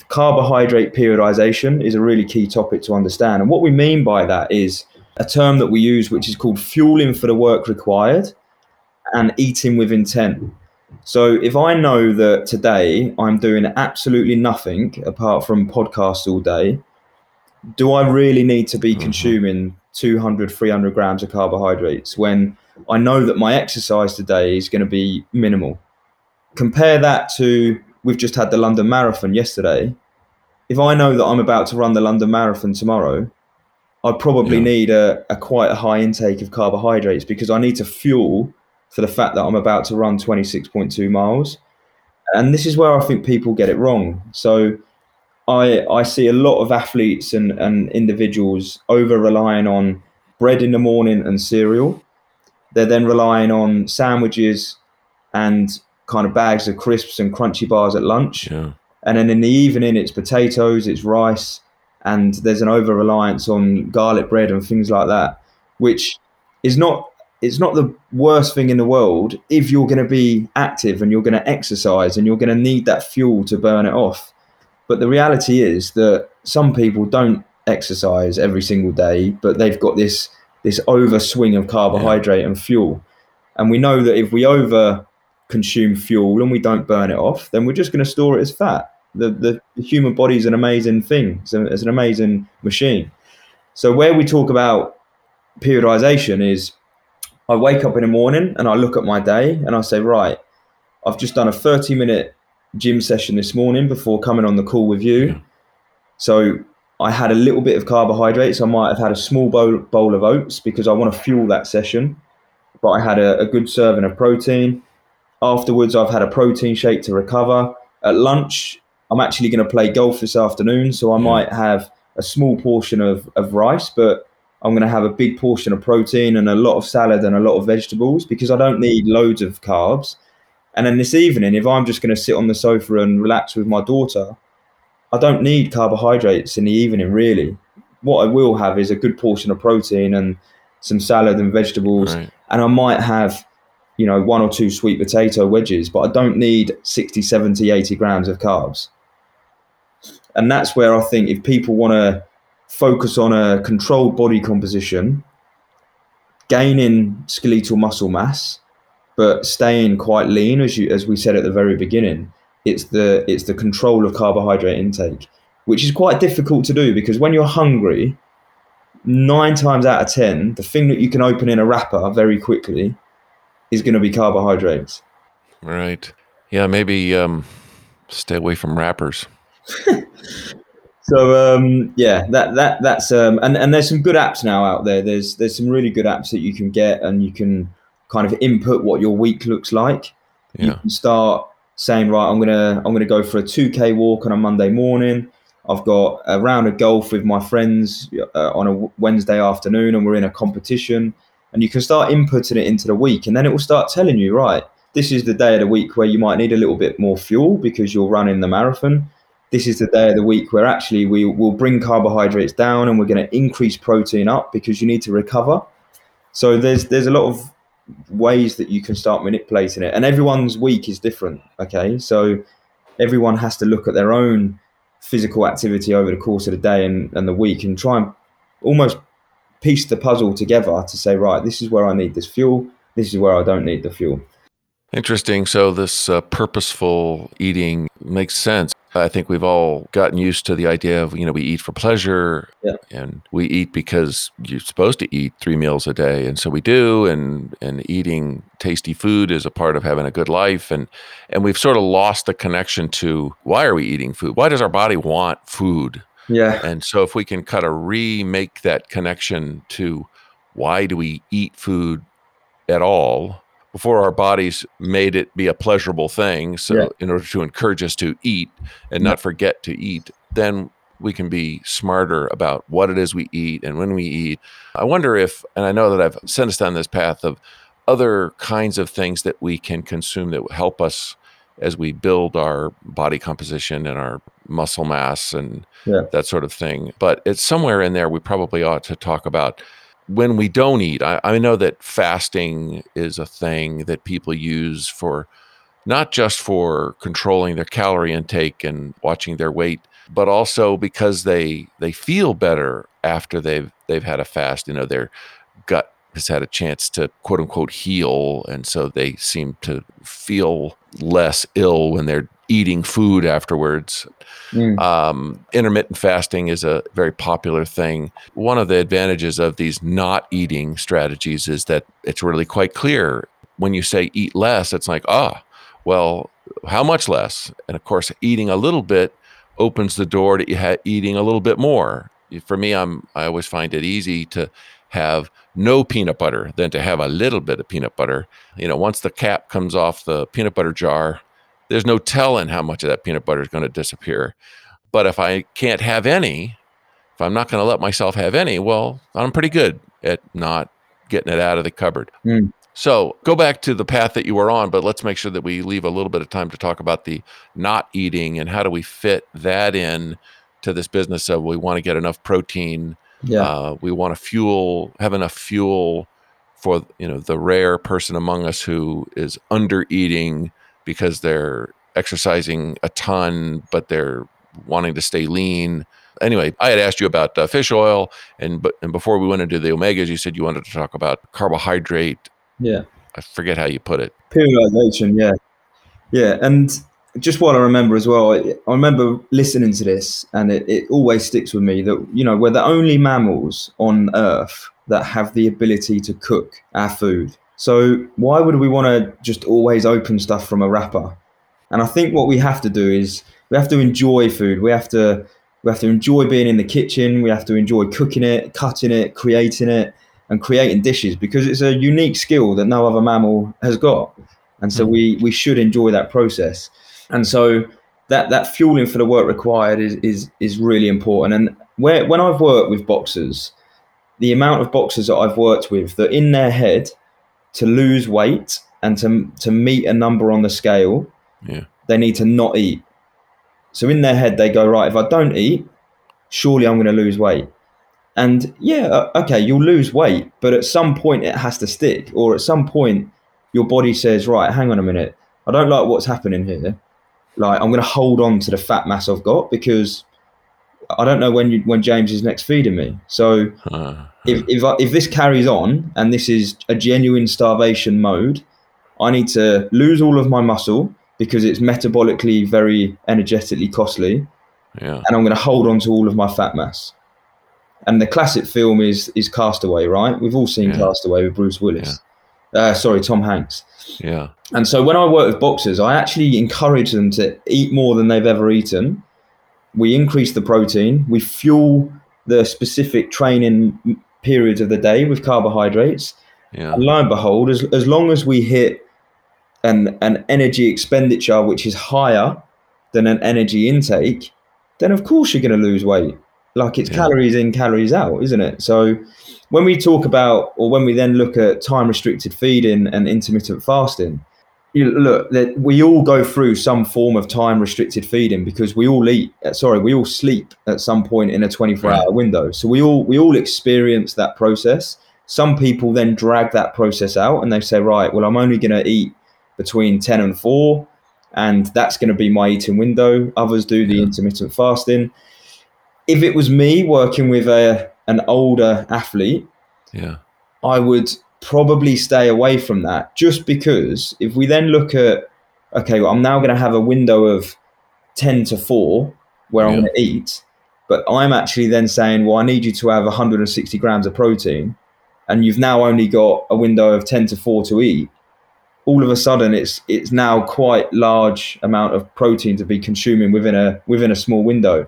carbohydrate periodization is a really key topic to understand. And what we mean by that is a term that we use, which is called fueling for the work required and eating with intent. So if I know that today I'm doing absolutely nothing apart from podcasts all day, do I really need to be mm-hmm. consuming 200, 300 grams of carbohydrates when I know that my exercise today is going to be minimal? Compare that to we've just had the London Marathon yesterday. If I know that I'm about to run the London Marathon tomorrow, I probably yeah. need a, a quite a high intake of carbohydrates because I need to fuel for the fact that I'm about to run 26.2 miles. And this is where I think people get it wrong. So I I see a lot of athletes and, and individuals over relying on bread in the morning and cereal. They're then relying on sandwiches and kind of bags of crisps and crunchy bars at lunch. Yeah. And then in the evening, it's potatoes, it's rice, and there's an over reliance on garlic bread and things like that, which is not it's not the worst thing in the world if you're going to be active and you're going to exercise and you're going to need that fuel to burn it off. But the reality is that some people don't exercise every single day, but they've got this this overswing of carbohydrate yeah. and fuel. And we know that if we over consume fuel and we don't burn it off, then we're just going to store it as fat. The, the, the human body is an amazing thing, it's, a, it's an amazing machine. So, where we talk about periodization is I wake up in the morning and I look at my day and I say, right, I've just done a 30 minute gym session this morning before coming on the call with you. Yeah. So, I had a little bit of carbohydrates. I might have had a small bowl, bowl of oats because I want to fuel that session. But I had a, a good serving of protein. Afterwards, I've had a protein shake to recover. At lunch, I'm actually going to play golf this afternoon, so I yeah. might have a small portion of, of rice, but I'm going to have a big portion of protein and a lot of salad and a lot of vegetables because I don't need loads of carbs. And then this evening, if I'm just going to sit on the sofa and relax with my daughter, I don't need carbohydrates in the evening, really. What I will have is a good portion of protein and some salad and vegetables. Right. And I might have you know, one or two sweet potato wedges, but I don't need 60, 70, 80 grams of carbs. And that's where I think if people want to focus on a controlled body composition, gaining skeletal muscle mass, but staying quite lean, as you as we said at the very beginning, it's the it's the control of carbohydrate intake, which is quite difficult to do because when you're hungry, nine times out of ten, the thing that you can open in a wrapper very quickly is going to be carbohydrates. Right. Yeah, maybe um, stay away from wrappers. so um, yeah, that that that's um, and and there's some good apps now out there. There's there's some really good apps that you can get, and you can kind of input what your week looks like. Yeah. You can start saying, right, I'm gonna I'm gonna go for a 2k walk on a Monday morning. I've got a round of golf with my friends uh, on a Wednesday afternoon, and we're in a competition. And you can start inputting it into the week, and then it will start telling you, right, this is the day of the week where you might need a little bit more fuel because you're running the marathon. This is the day of the week where actually we will bring carbohydrates down and we're going to increase protein up because you need to recover. So there's there's a lot of ways that you can start manipulating it, and everyone's week is different. Okay, so everyone has to look at their own physical activity over the course of the day and, and the week and try and almost piece the puzzle together to say, right, this is where I need this fuel, this is where I don't need the fuel. Interesting. So, this uh, purposeful eating makes sense. I think we've all gotten used to the idea of, you know, we eat for pleasure yeah. and we eat because you're supposed to eat three meals a day. And so we do. And, and eating tasty food is a part of having a good life. And, and we've sort of lost the connection to why are we eating food? Why does our body want food? Yeah. And so if we can kind of remake that connection to why do we eat food at all? Before our bodies made it be a pleasurable thing. So, yeah. in order to encourage us to eat and not forget to eat, then we can be smarter about what it is we eat and when we eat. I wonder if, and I know that I've sent us down this path of other kinds of things that we can consume that will help us as we build our body composition and our muscle mass and yeah. that sort of thing. But it's somewhere in there we probably ought to talk about when we don't eat, I, I, know that fasting is a thing that people use for not just for controlling their calorie intake and watching their weight, but also because they they feel better after they've they've had a fast. You know, their gut has had a chance to quote unquote heal, and so they seem to feel less ill when they're eating food afterwards. Mm. Um, intermittent fasting is a very popular thing. One of the advantages of these not eating strategies is that it's really quite clear when you say eat less, it's like, ah, well, how much less? And of course, eating a little bit opens the door to eating a little bit more. For me, I'm I always find it easy to have no peanut butter than to have a little bit of peanut butter. You know, once the cap comes off the peanut butter jar, there's no telling how much of that peanut butter is going to disappear. But if I can't have any, if I'm not going to let myself have any, well, I'm pretty good at not getting it out of the cupboard. Mm. So go back to the path that you were on, but let's make sure that we leave a little bit of time to talk about the not eating and how do we fit that in to this business of we want to get enough protein. Yeah. Uh, we want to fuel, have enough fuel for you know the rare person among us who is under eating because they're exercising a ton, but they're wanting to stay lean. Anyway, I had asked you about uh, fish oil, and but and before we went into the omegas, you said you wanted to talk about carbohydrate. Yeah, I forget how you put it. Periodization. Yeah, yeah, and just what I remember as well, I, I remember listening to this, and it, it always sticks with me that you know we're the only mammals on Earth that have the ability to cook our food. So why would we want to just always open stuff from a wrapper? And I think what we have to do is we have to enjoy food. We have to we have to enjoy being in the kitchen. We have to enjoy cooking it, cutting it, creating it, and creating dishes because it's a unique skill that no other mammal has got. And so mm. we we should enjoy that process. And so that that fueling for the work required is is is really important. And where when I've worked with boxers, the amount of boxers that I've worked with that in their head to lose weight and to to meet a number on the scale, yeah. they need to not eat. So in their head, they go right. If I don't eat, surely I'm going to lose weight. And yeah, uh, okay, you'll lose weight, but at some point it has to stick, or at some point your body says, right, hang on a minute, I don't like what's happening here. Like I'm going to hold on to the fat mass I've got because I don't know when you, when James is next feeding me. So uh, if if, I, if this carries on and this is a genuine starvation mode, I need to lose all of my muscle because it's metabolically very energetically costly. Yeah. And I'm going to hold on to all of my fat mass. And the classic film is is Castaway, right? We've all seen yeah. Castaway with Bruce Willis. Yeah. Uh, sorry, Tom Hanks. Yeah. And so when I work with boxers, I actually encourage them to eat more than they've ever eaten we increase the protein, we fuel the specific training periods of the day with carbohydrates. Yeah. And lo and behold, as, as long as we hit an, an energy expenditure which is higher than an energy intake, then of course you're going to lose weight. Like it's Yeah. calories in, calories out, isn't it? So when we talk about, or when we then look at time restricted feeding and intermittent fasting, you look that we all go through some form of time restricted feeding because we all eat. uh, Sorry, we all sleep at some point in a 24 hour window. So we all we all experience that process. Some people then drag that process out and they say, right, well, I'm only going to eat between 10 and 4 and that's going to be my eating window others do the intermittent fasting if it was me working with a an older athlete Yeah. i would probably stay away from that just because if we then look at okay well, i'm now going to have a window of 10 to 4 where i'm going to eat but i'm actually then saying well i need you to have 160 grams of protein and you've now only got a window of 10 to 4 to eat all of a sudden it's it's now quite large amount of protein to be consuming within a within a small window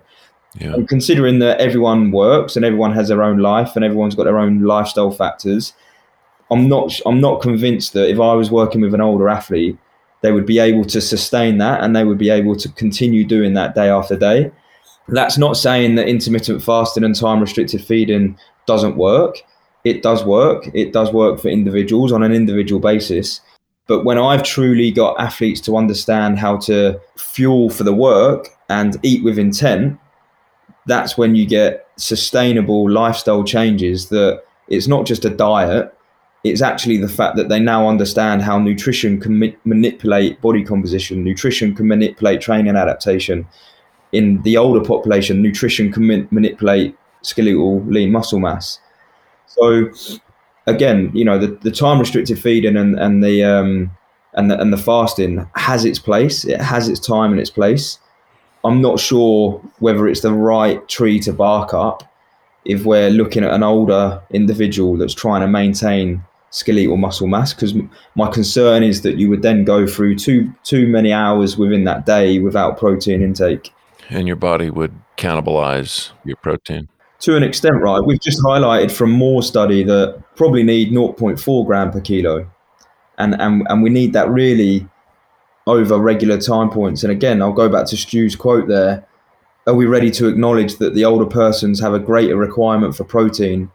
Yeah. and considering that everyone works and everyone has their own life and everyone's got their own lifestyle factors i'm not i'm not convinced that if i was working with an older athlete they would be able to sustain that and they would be able to continue doing that day after day. That's not saying that intermittent fasting and time restricted feeding doesn't work. It does work. It does work for individuals on an individual basis. But when I've truly got athletes to understand how to fuel for the work and eat with intent, that's when you get sustainable lifestyle changes that it's not just a diet, it's actually the fact that they now understand how nutrition can ma- manipulate body composition, nutrition can manipulate training adaptation. In the older population, nutrition can ma- manipulate skeletal lean muscle mass. So again, you know, the, the time restricted feeding and, and the um and the, and the fasting has its place. It has its time and its place. I'm not sure whether it's the right tree to bark up if we're looking at an older individual that's trying to maintain skeletal muscle mass because my concern is that you would then go through too too many hours within that day without protein intake And your body would cannibalize your protein. to an extent, right? We've just highlighted from Moore study that probably need 0.4 gram per kilo, and and and we need that really over regular time points. And again, I'll go back to Stu's quote there. Are we ready to acknowledge that the older persons have a greater requirement for protein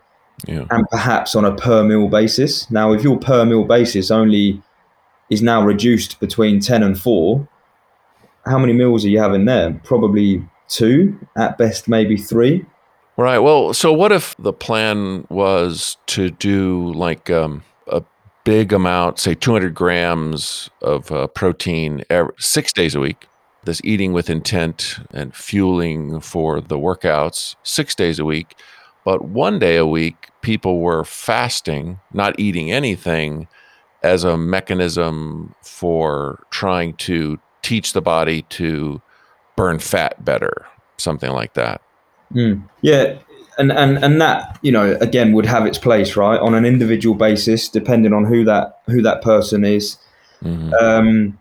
Yeah. and perhaps on a per meal basis? Now, if your per meal basis only is now reduced between 10 and 4, how many meals are you having there? Probably two, at best, maybe three. Right. Well, so what if the plan was to do like um, a big amount, say 200 grams of uh, protein every, six days a week? This eating with intent and fueling for the workouts six days a week. But one day a week, people were fasting, not eating anything, as a mechanism for trying to teach the body to burn fat better, something like that. Mm. Yeah, and, and and that you know again would have its place right on an individual basis, depending on who that who that person is. Mhm. Um,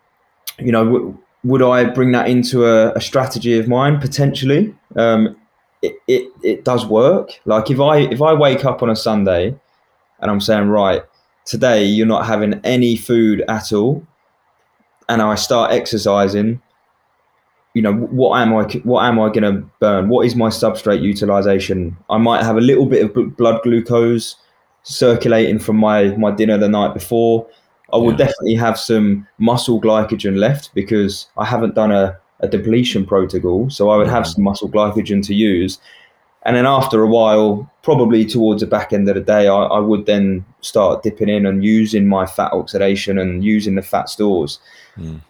you know, would I bring that into a, a strategy of mine potentially? Um, it, it it does work. Like if I if I wake up on a Sunday and I'm saying right today you're not having any food at all, and I start exercising, you know what am I what am I going to burn? What is my substrate utilization? I might have a little bit of bl- blood glucose circulating from my my dinner the night before. I will Yeah. definitely have some muscle glycogen left because I haven't done a, a depletion protocol. So I would have some muscle glycogen to use. And then after a while, probably towards the back end of the day, I, I would then start dipping in and using my fat oxidation and using the fat stores. Mm.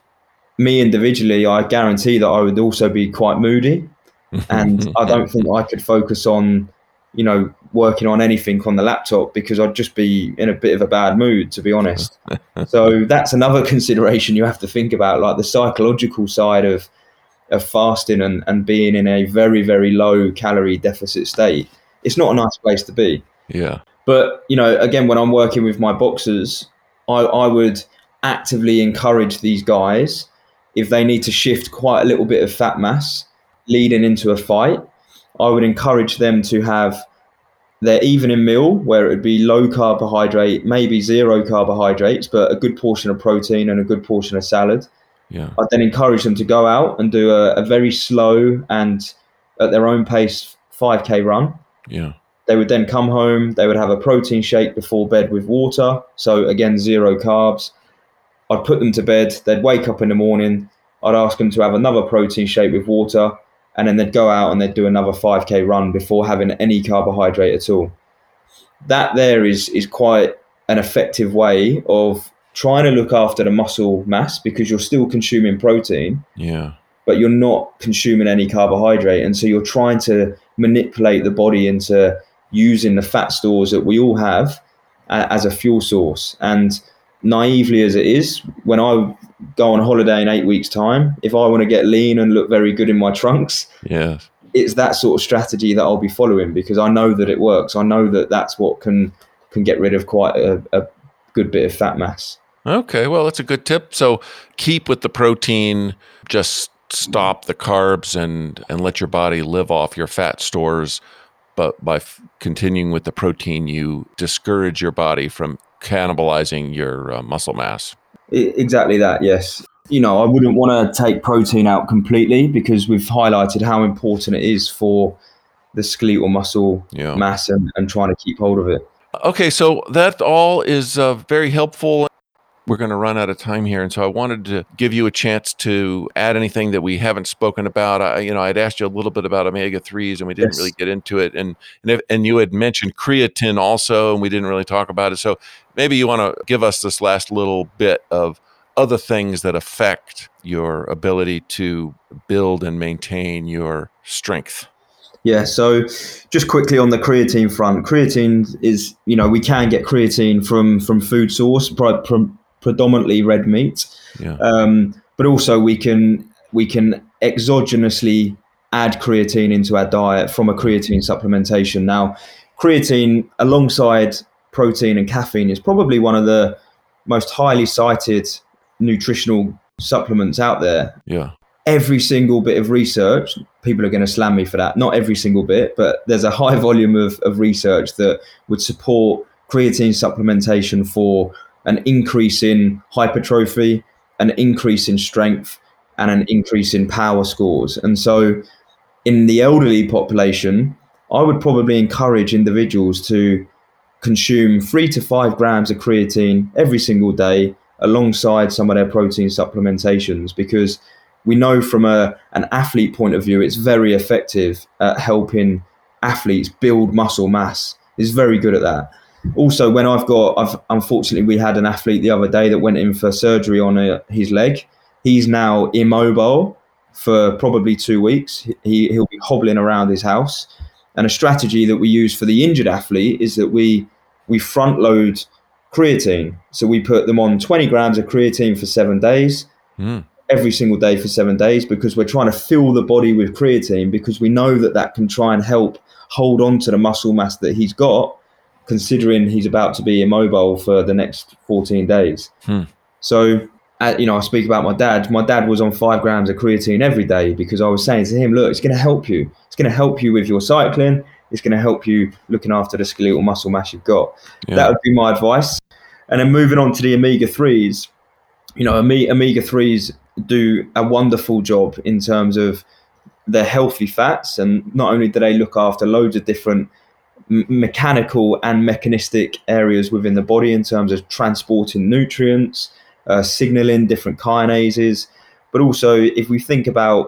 Me individually, I guarantee that I would also be quite moody and I don't think I could focus on, you know, working on anything on the laptop because I'd just be in a bit of a bad mood, to be honest. so that's another consideration you have to think about, like the psychological side of of fasting and, and being in a very, very low calorie deficit state. It's not a nice place to be. Yeah. But you know, again, when I'm working with my boxers, I, I would actively encourage these guys if they need to shift quite a little bit of fat mass leading into a fight. I would encourage them to have their evening meal where it would be low carbohydrate, maybe zero carbohydrates, but a good portion of protein and a good portion of salad. Yeah. I'd then encourage them to go out and do a, a very slow and at their own pace 5k run. Yeah. They would then come home, they would have a protein shake before bed with water. So, again, zero carbs. I'd put them to bed, they'd wake up in the morning, I'd ask them to have another protein shake with water, and then they'd go out and they'd do another 5k run before having any carbohydrate at all. That there is is quite an effective way of trying to look after the muscle mass because you're still consuming protein, Yeah. but you're not consuming any carbohydrate. And so you're trying to manipulate the body into using the fat stores that we all have a- as a fuel source. And naively as it is, when I go on holiday in eight weeks' time, if I want to get lean and look very good in my trunks, yeah, it's that sort of strategy that I'll be following because I know that it works. I know that that's what can can get rid of quite a, a good bit of fat mass. Okay, well, that's a good tip. So keep with the protein, just stop the carbs and and let your body live off your fat stores. But by f- continuing with the protein, you discourage your body from cannibalizing your uh, muscle mass. Exactly that. Yes. You know, I wouldn't want to take protein out completely because we've highlighted how important it is for the skeletal muscle Yeah. mass and, and trying to keep hold of it. Okay, so that all is uh, very helpful. We're going to run out of time here, and so I wanted to give you a chance to add anything that we haven't spoken about. I, you know, I'd asked you a little bit about omega threes, and we didn't Yes. really get into it, and and, if, and you had mentioned creatine also, and we didn't really talk about it. So maybe you want to give us this last little bit of other things that affect your ability to build and maintain your strength. Yeah, so just quickly on the creatine front, creatine is you know we can get creatine from from food source, predominantly red meat, Yeah. um, but also we can we can exogenously add creatine into our diet from a creatine supplementation. Now, creatine alongside protein and caffeine is probably one of the most highly cited nutritional supplements out there Yeah. every single bit of research people are going to slam me for that not every single bit but there's a high volume of, of research that would support creatine supplementation for an increase in hypertrophy an increase in strength and an increase in power scores. And so in the elderly population i would probably encourage individuals to consume three to five grams of creatine every single day alongside some of their protein supplementations because we know from a an athlete point of view it's very effective at helping athletes build muscle mass. It's very good at that also when i've got i've unfortunately we had an athlete the other day that went in for surgery on a, his leg. He's now immobile for probably two weeks. He, he'll be hobbling around his house. And a strategy that we use for the injured athlete is that we we front load creatine. So we put them on 20 grams of creatine for seven days Mm. every single day for seven days because we're trying to fill the body with creatine because we know that that can try and help hold on to the muscle mass that he's got considering he's about to be immobile for the next 14 days. Hmm. so uh, you know i speak about my dad. My dad was on five grams of creatine every day because i was saying to him look it's going to help you. It's going to help you with your cycling. It's going to help you looking after the skeletal muscle mass you've got. Yeah. that would be my advice. And then moving on to the omega 3s you know ome- omega 3s do a wonderful job in terms of their healthy fats and not only do they look after loads of different m- mechanical and mechanistic areas within the body in terms of transporting nutrients uh, signaling different kinases. But also if we think about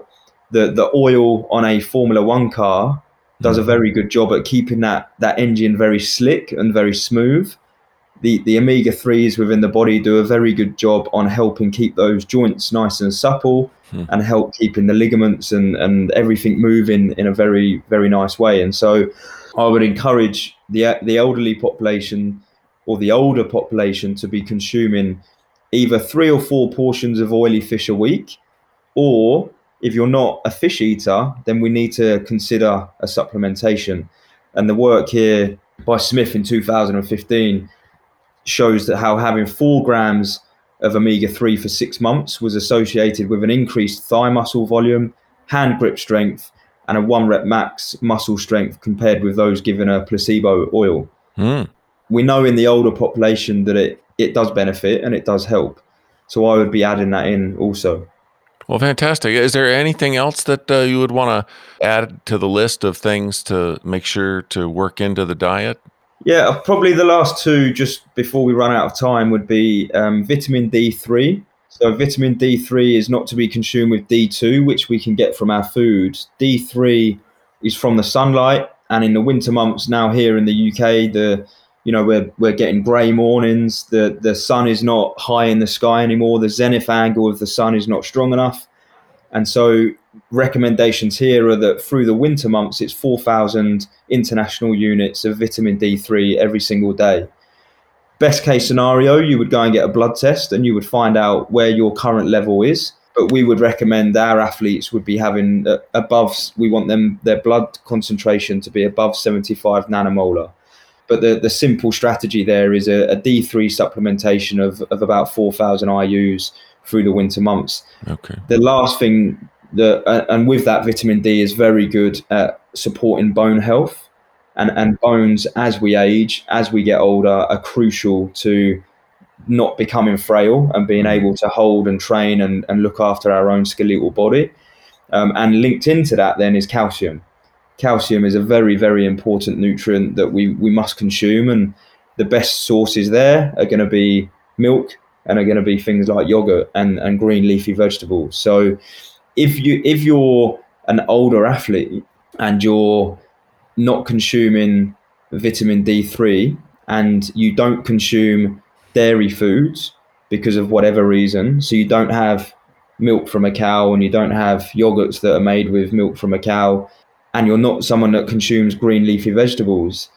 the the oil on a formula 1 car does a very good job at keeping that that engine very slick and very smooth. The the omega 3s within the body do a very good job on helping keep those joints nice and supple Hmm. and help keeping the ligaments and and everything moving in a very very nice way. And so i would encourage the the elderly population or the older population to be consuming either three or four portions of oily fish a week or if you're not a fish eater then we need to consider a supplementation. And the work here by smith in 2015 shows that how having four grams of omega 3 for six months was associated with an increased thigh muscle volume, hand grip strength, and a one rep max muscle strength compared with those given a placebo oil. Mm. We know in the older population that it, it does benefit and it does help. So I would be adding that in also. Well, fantastic. Is there anything else that uh, you would want to add to the list of things to make sure to work into the diet? Yeah, probably the last two, just before we run out of time, would be um, vitamin D3. So, vitamin D3 is not to be consumed with D2, which we can get from our food. D3 is from the sunlight, and in the winter months now here in the UK, the you know we're we're getting grey mornings. The the sun is not high in the sky anymore. The zenith angle of the sun is not strong enough, and so recommendations here are that through the winter months, it's 4,000 international units of vitamin D3 every single day. Best case scenario, you would go and get a blood test and you would find out where your current level is. But we would recommend our athletes would be having uh, above, we want them, their blood concentration to be above 75 nanomolar. But the, the simple strategy there is a a D3 supplementation of, of about 4,000 IUs through the winter months. Okay. The last thing that, uh, and with that, vitamin D is very good at supporting bone health. And, and bones, as we age, as we get older, are crucial to not becoming frail and being able to hold and train and, and look after our own skeletal body. Um, and linked into that, then, is calcium calcium is a very, very important nutrient that we, we must consume. And the best sources there are going to be milk and are going to be things like yogurt and, and green leafy vegetables. So if you if you're an older athlete and you're not consuming vitamin D3 and you don't consume dairy foods because of whatever reason, so you don't have milk from a cow and you don't have yogurts that are made with milk from a cow and you're not someone that consumes green leafy vegetables,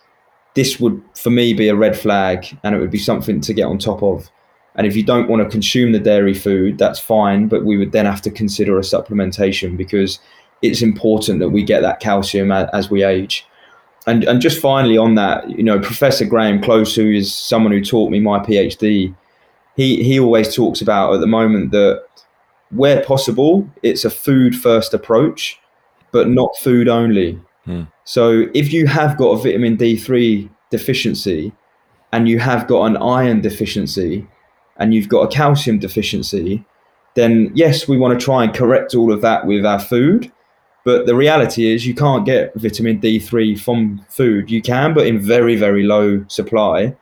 this would for me be a red flag and it would be something to get on top of. And if you don't want to consume the dairy food, that's fine, but we would then have to consider a supplementation because it's important that we get that calcium as we age. And and just finally on that, you know, Professor Graham Close, who is someone who taught me my PhD, he he always talks about at the moment that where possible, it's a food first approach but not food only. Hmm. So if you have got a vitamin D3 deficiency and you have got an iron deficiency and you've got a calcium deficiency, then yes, we want to try and correct all of that with our food. But the reality is, you can't get vitamin D3 from food. You can, but in very, very low supply.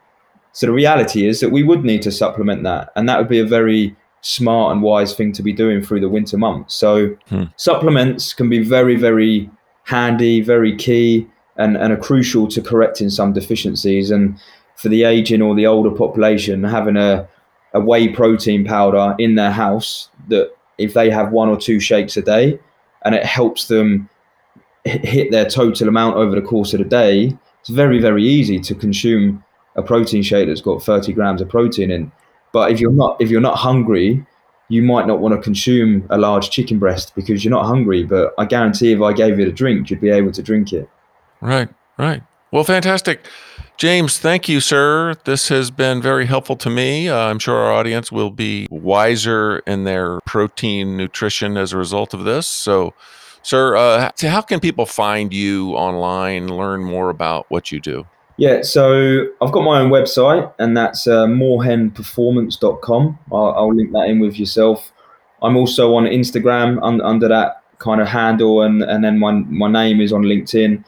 So the reality is that we would need to supplement that. And that would be a very smart and wise thing to be doing through the winter months. So hmm. supplements can be very, very handy, very key, and, and are crucial to correcting some deficiencies. And for the aging or the older population, having a, a whey protein powder in their house that if they have one or two shakes a day and it helps them hit their total amount over the course of the day, it's very, very easy to consume a protein shake that's got 30 grams of protein in. But if you're not if you're not hungry, you might not want to consume a large chicken breast because you're not hungry. But I guarantee if I gave you the drink, you'd be able to drink it. Right, right. Well, fantastic. James, thank you, sir. This has been very helpful to me. Uh, I'm sure our audience will be wiser in their protein nutrition as a result of this. So, sir, uh, how can people find you online, learn more about what you do? Yeah, so I've got my own website, and that's uh, morehenperformance.com. I'll, I'll link that in with yourself. I'm also on Instagram un- under that kind of handle, and, and then my, my name is on LinkedIn.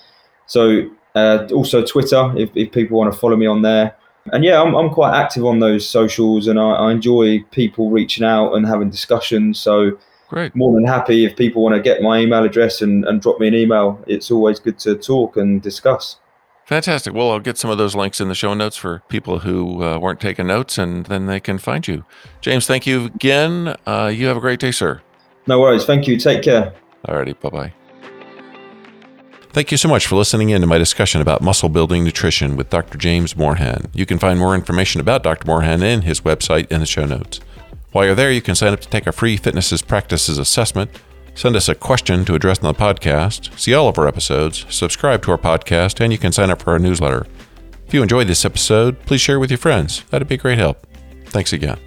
So uh, also Twitter, if, if people want to follow me on there. And yeah, I'm, I'm quite active on those socials, and I, I enjoy people reaching out and having discussions. So Great. more than happy if people want to get my email address and, and drop me an email. It's always good to talk and discuss. Fantastic. Well, I'll get some of those links in the show notes for people who uh, weren't taking notes, and then they can find you. James, thank you again. Uh, you have a great day, sir. No worries. Thank you. Take care. Alrighty. Bye bye. Thank you so much for listening in to my discussion about muscle building nutrition with Dr. James Morehen. You can find more information about Dr. Morehen and his website in the show notes. While you're there, you can sign up to take a free fitnesses practices assessment Send us a question to address on the podcast, see all of our episodes, subscribe to our podcast, and you can sign up for our newsletter. If you enjoyed this episode, please share with your friends. That'd be a great help. Thanks again.